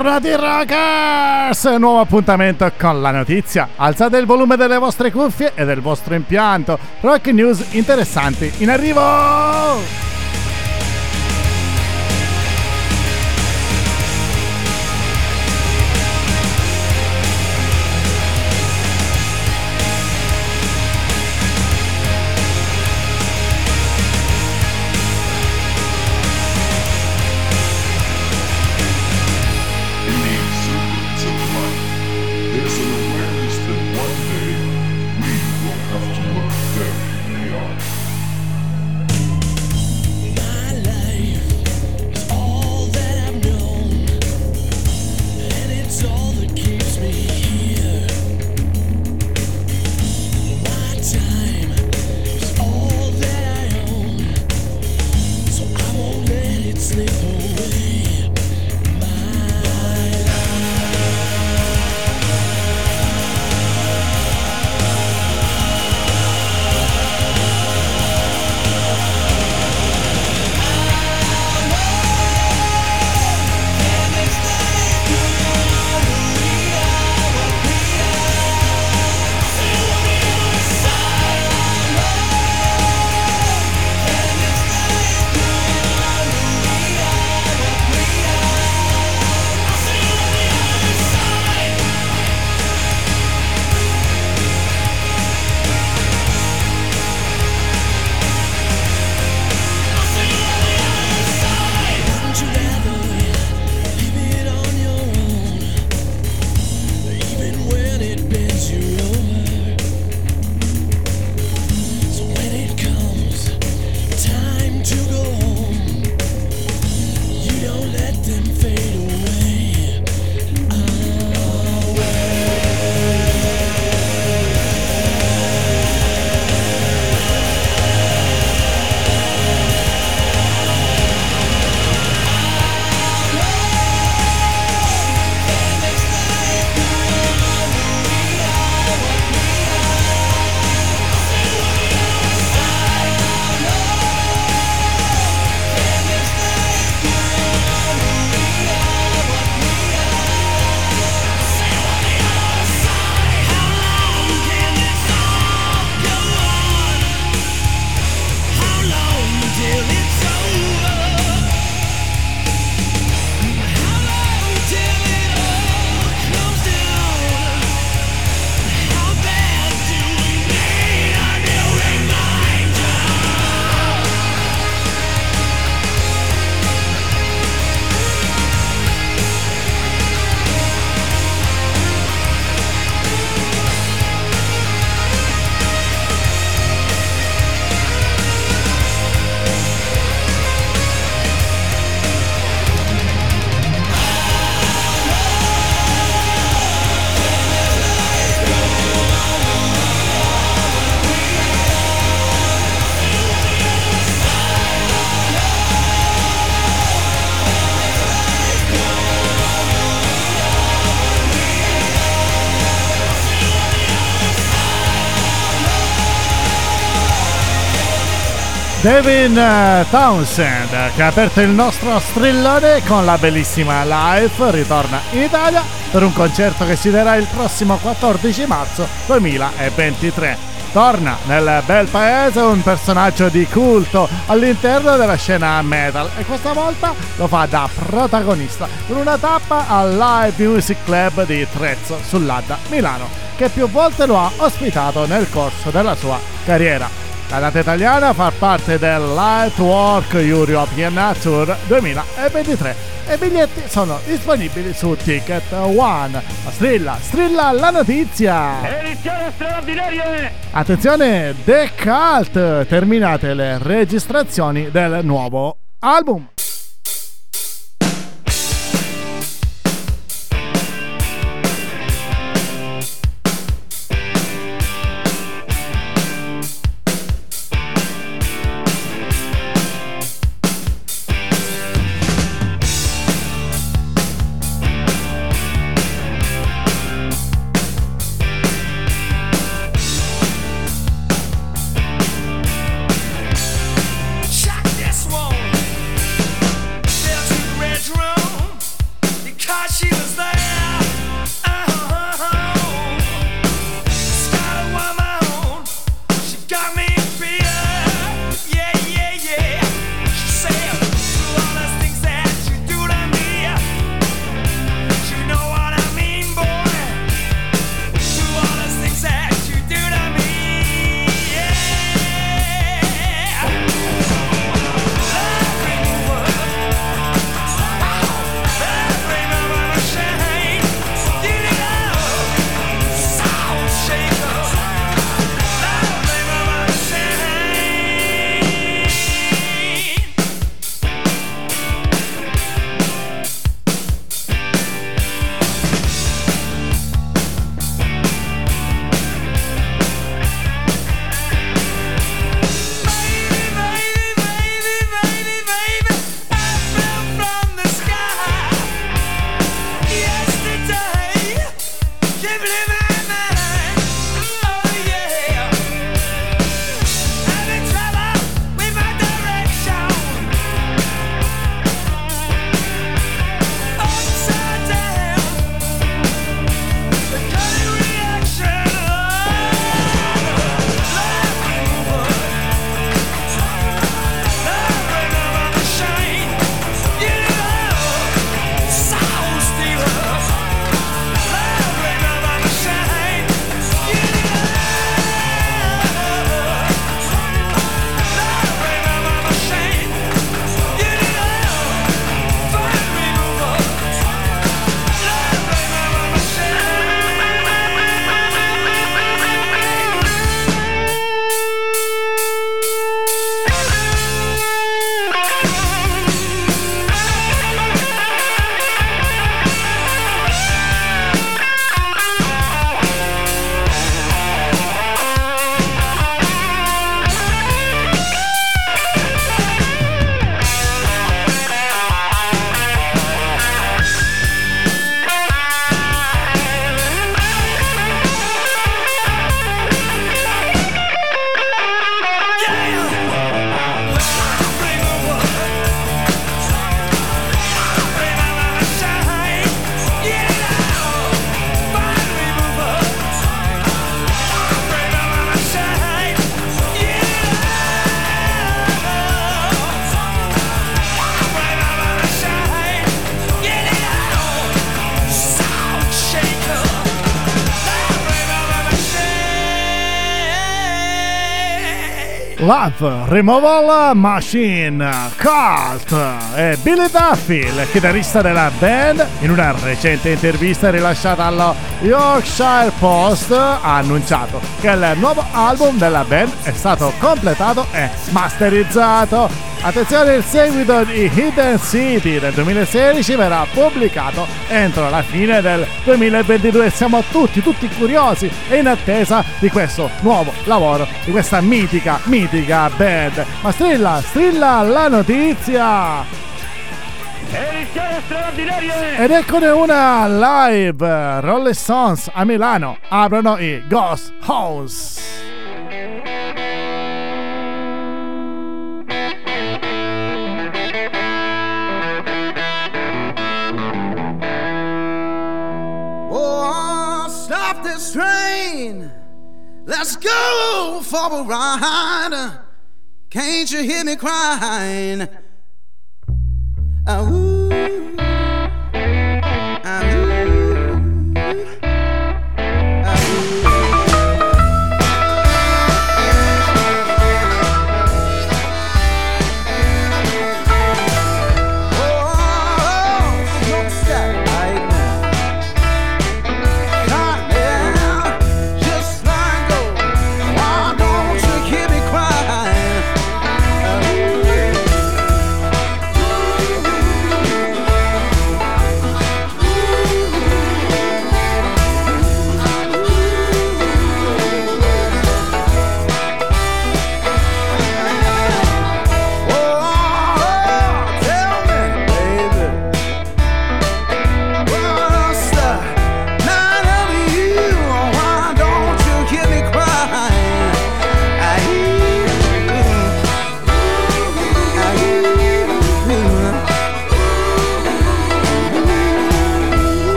Bentornati rockers! Nuovo appuntamento con la notizia. Alzate il volume delle vostre cuffie e del vostro impianto. Rock news interessanti in arrivo! Devin eh, Townsend che ha aperto il nostro strillone con la bellissima Life ritorna in Italia per un concerto che si terrà il prossimo 14 marzo 2023. Torna nel bel paese un personaggio di culto all'interno della scena metal e questa volta lo fa da protagonista con una tappa al Live Music Club di Trezzo sull'Adda Milano che più volte lo ha ospitato nel corso della sua carriera. La data italiana fa parte del Lightwork European Tour 2023 e i biglietti sono disponibili su Ticket One. Strilla, strilla la notizia! Edizione straordinaria! Attenzione, The Cult! Terminate le registrazioni del nuovo album. Love Removal Machine Cult e Billy Duffy, il chitarrista della band, in una recente intervista rilasciata allo Yorkshire Post ha annunciato che il nuovo album della band è stato completato e masterizzato Attenzione, il seguito di Hidden City del 2016 verrà pubblicato entro la fine del 2022. Siamo tutti, tutti curiosi e in attesa di questo nuovo lavoro, di questa mitica, mitica band. Ma strilla, strilla la notizia! Ed eccone una live! Rolling Stones a Milano aprono i Ghost House. Train. Let's go for a ride. Can't you hear me crying? Ooh.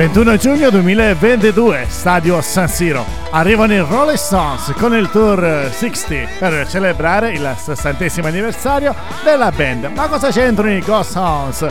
...21 giugno 2022, Stadio San Siro. Arrivano i Rolling Stones con il tour 60 per celebrare il 60 anniversario della band. Ma cosa c'entrano i Ghost Hounds?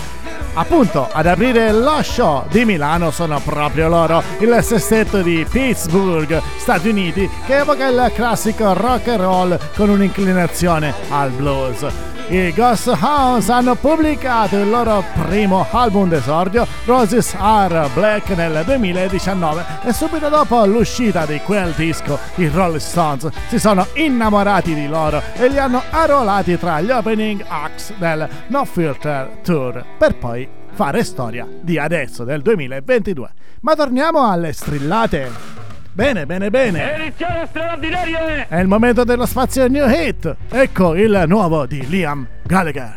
Appunto, ad aprire lo show di Milano sono proprio loro, il sestetto di Pittsburgh, Stati Uniti, che evoca il classico rock and roll con un'inclinazione al blues. I Ghost Hounds hanno pubblicato il loro primo album d'esordio, Roses Are Black, nel 2019 e subito dopo l'uscita di quel disco i Rolling Stones si sono innamorati di loro e li hanno arruolati tra gli opening acts del No Filter Tour per poi fare storia di adesso, del 2022. Ma torniamo alle strillate. Bene, bene, bene. Edizione straordinaria! È il momento dello spazio New Hit. Ecco il nuovo di Liam Gallagher.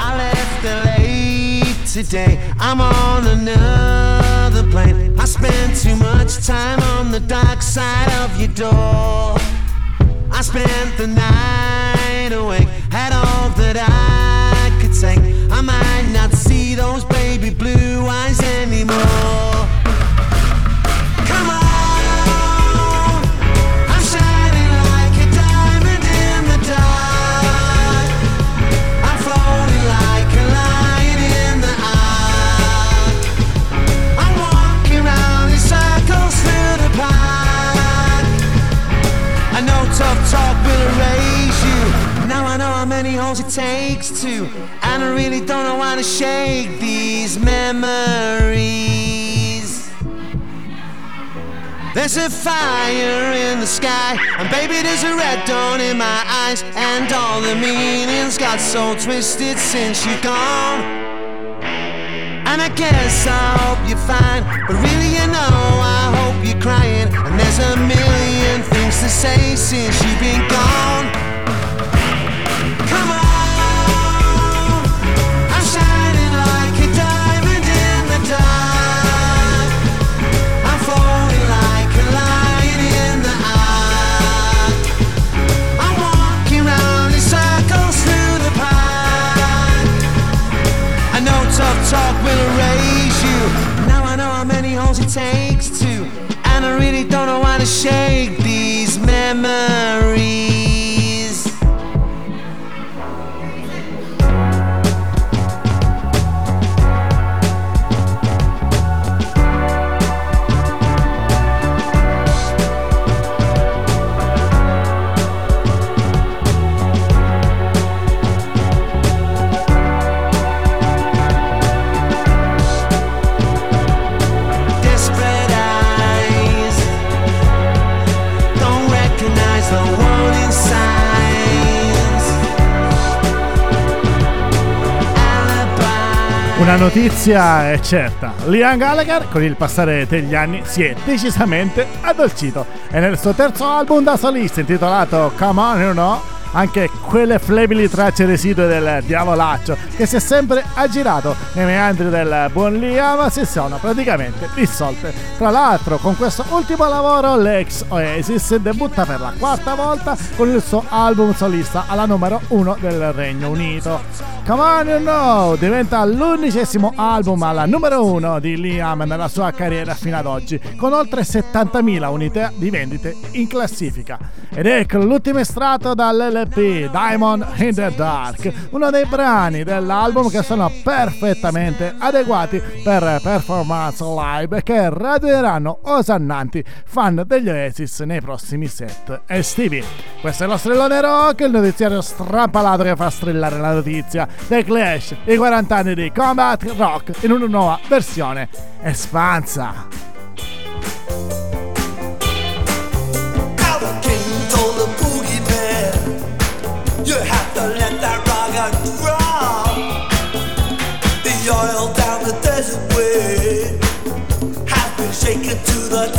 I left the late today. I'm on another plane. I spent too much time on the dark side of your door. I spent the night awake. Had all that I could take. I might not see those baby blue eyes anymore. Takes to, and I really don't know how to shake these memories. There's a fire in the sky, and baby, there's a red dawn in my eyes, and all the meanings got so twisted since you're gone. And I guess I hope you're fine, but really, you know, I hope you're crying. And there's a million things to say since you've been gone. Una notizia è certa, Liam Gallagher con il passare degli anni si è decisamente addolcito. E nel suo terzo album da solista intitolato Come On You Know anche quelle flebili tracce residue del diavolaccio che si è sempre aggirato nei meandri del buon Liam si sono praticamente dissolte. Tra l'altro con questo ultimo lavoro l'ex Oasis debutta per la quarta volta con il suo album solista alla numero 1 del Regno Unito. Come On You Know diventa l'undicesimo album alla numero 1 di Liam nella sua carriera fino ad oggi, con oltre 70.000 unità di vendite in classifica. Ed ecco l'ultimo estratto dall'LP Diamond in the Dark, uno dei brani dell'album che sono perfettamente adeguati per performance live che radieranno osannanti fan degli Oasis nei prossimi set estivi. Questo è lo strillone rock, il notiziario strampalato che fa strillare la notizia dei Clash, i 40 anni di Combat Rock in una nuova versione espansa.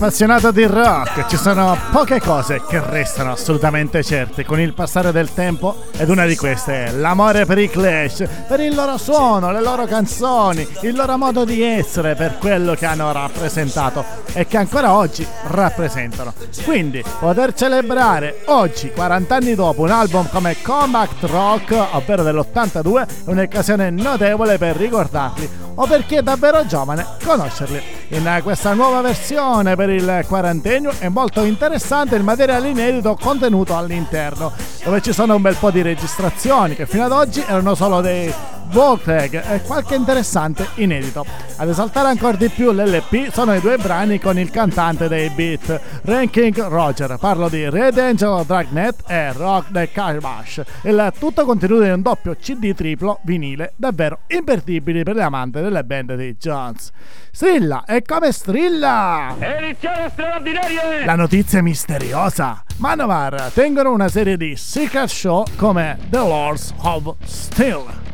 appassionato di rock ci sono poche cose che restano assolutamente certe con il passare del tempo ed una di queste è l'amore per i Clash, per il loro suono, le loro canzoni, il loro modo di essere, per quello che hanno rappresentato e che ancora oggi rappresentano. Quindi poter celebrare oggi, 40 anni dopo, un album come Compact Rock, ovvero dell'82, è un'occasione notevole per ricordarli o per chi è davvero giovane conoscerli. In questa nuova versione per il quarantennio è molto interessante il materiale inedito contenuto all'interno, dove ci sono un bel po' di registrazioni che fino ad oggi erano solo dei Volteg e qualche interessante inedito. Ad esaltare ancora di più l'LP sono i due brani con il cantante dei beat, Ranking Roger. Parlo di Red Angel Dragnet e Rock the Carbash. Il tutto contenuto in un doppio CD triplo vinile, davvero imperdibili per le amanti delle band di Jones. Strilla, e come strilla? Edizione straordinaria! La notizia misteriosa. Manovar tengono una serie di secret show come The Lords of Steel.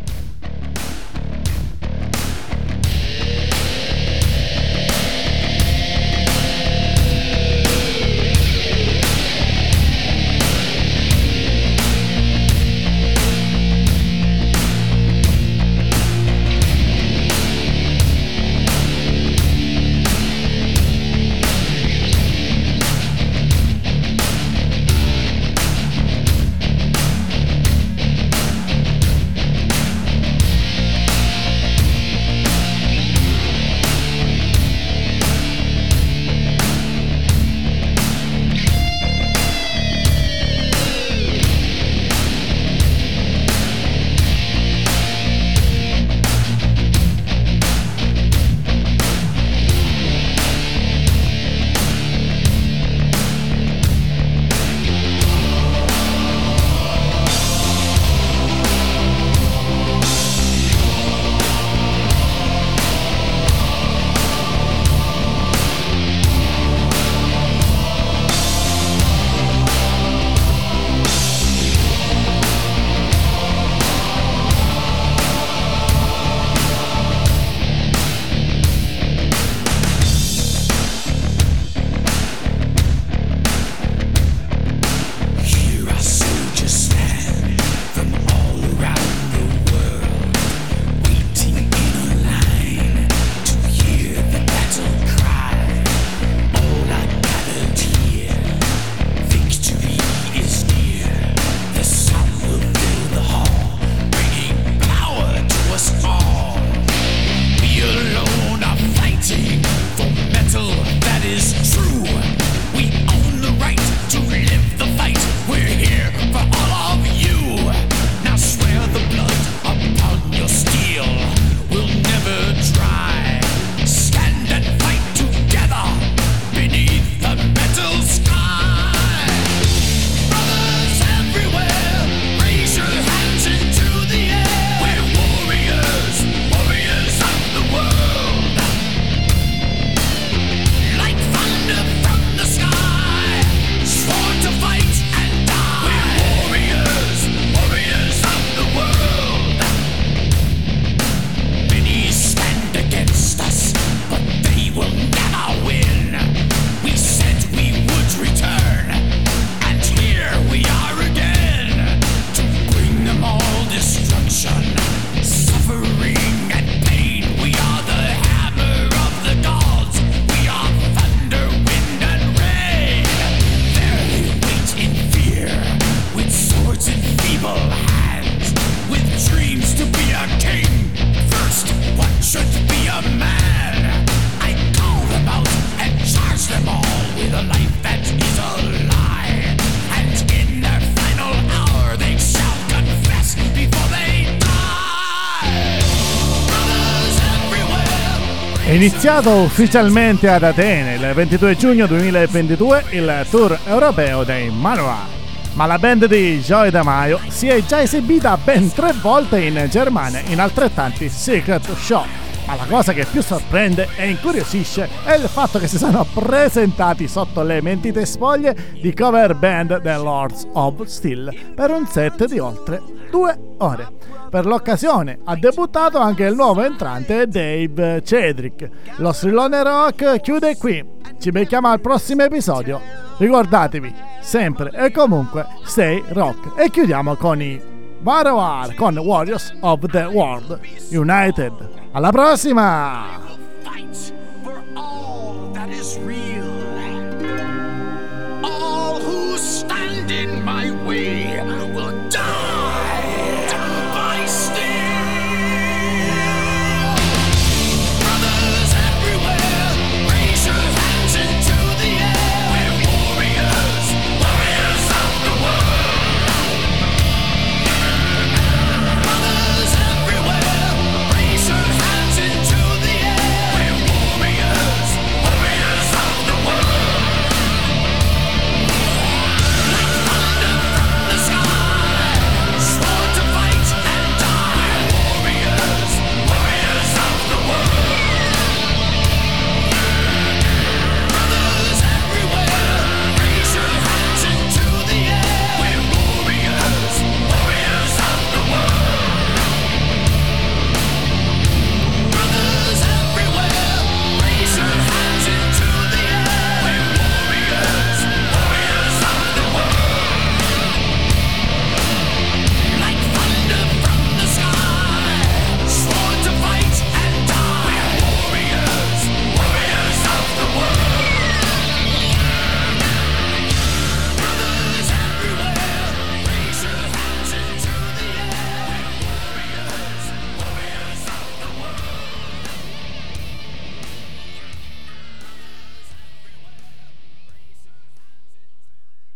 Iniziato ufficialmente ad Atene il 22 giugno 2022 il tour europeo dei Manoa. Ma la band di Joy Damaio si è già esibita ben tre volte in Germania in altrettanti secret show. Ma la cosa che più sorprende e incuriosisce è il fatto che si sono presentati sotto le mentite spoglie di cover band The Lords of Steel per un set di oltre due ore. Per l'occasione ha debuttato anche il nuovo entrante Dave Cedric. Lo strillone rock chiude qui. Ci becchiamo al prossimo episodio. Ricordatevi, sempre e comunque, stay rock. E chiudiamo con i Varoar con Warriors of the World United. Alla prossima!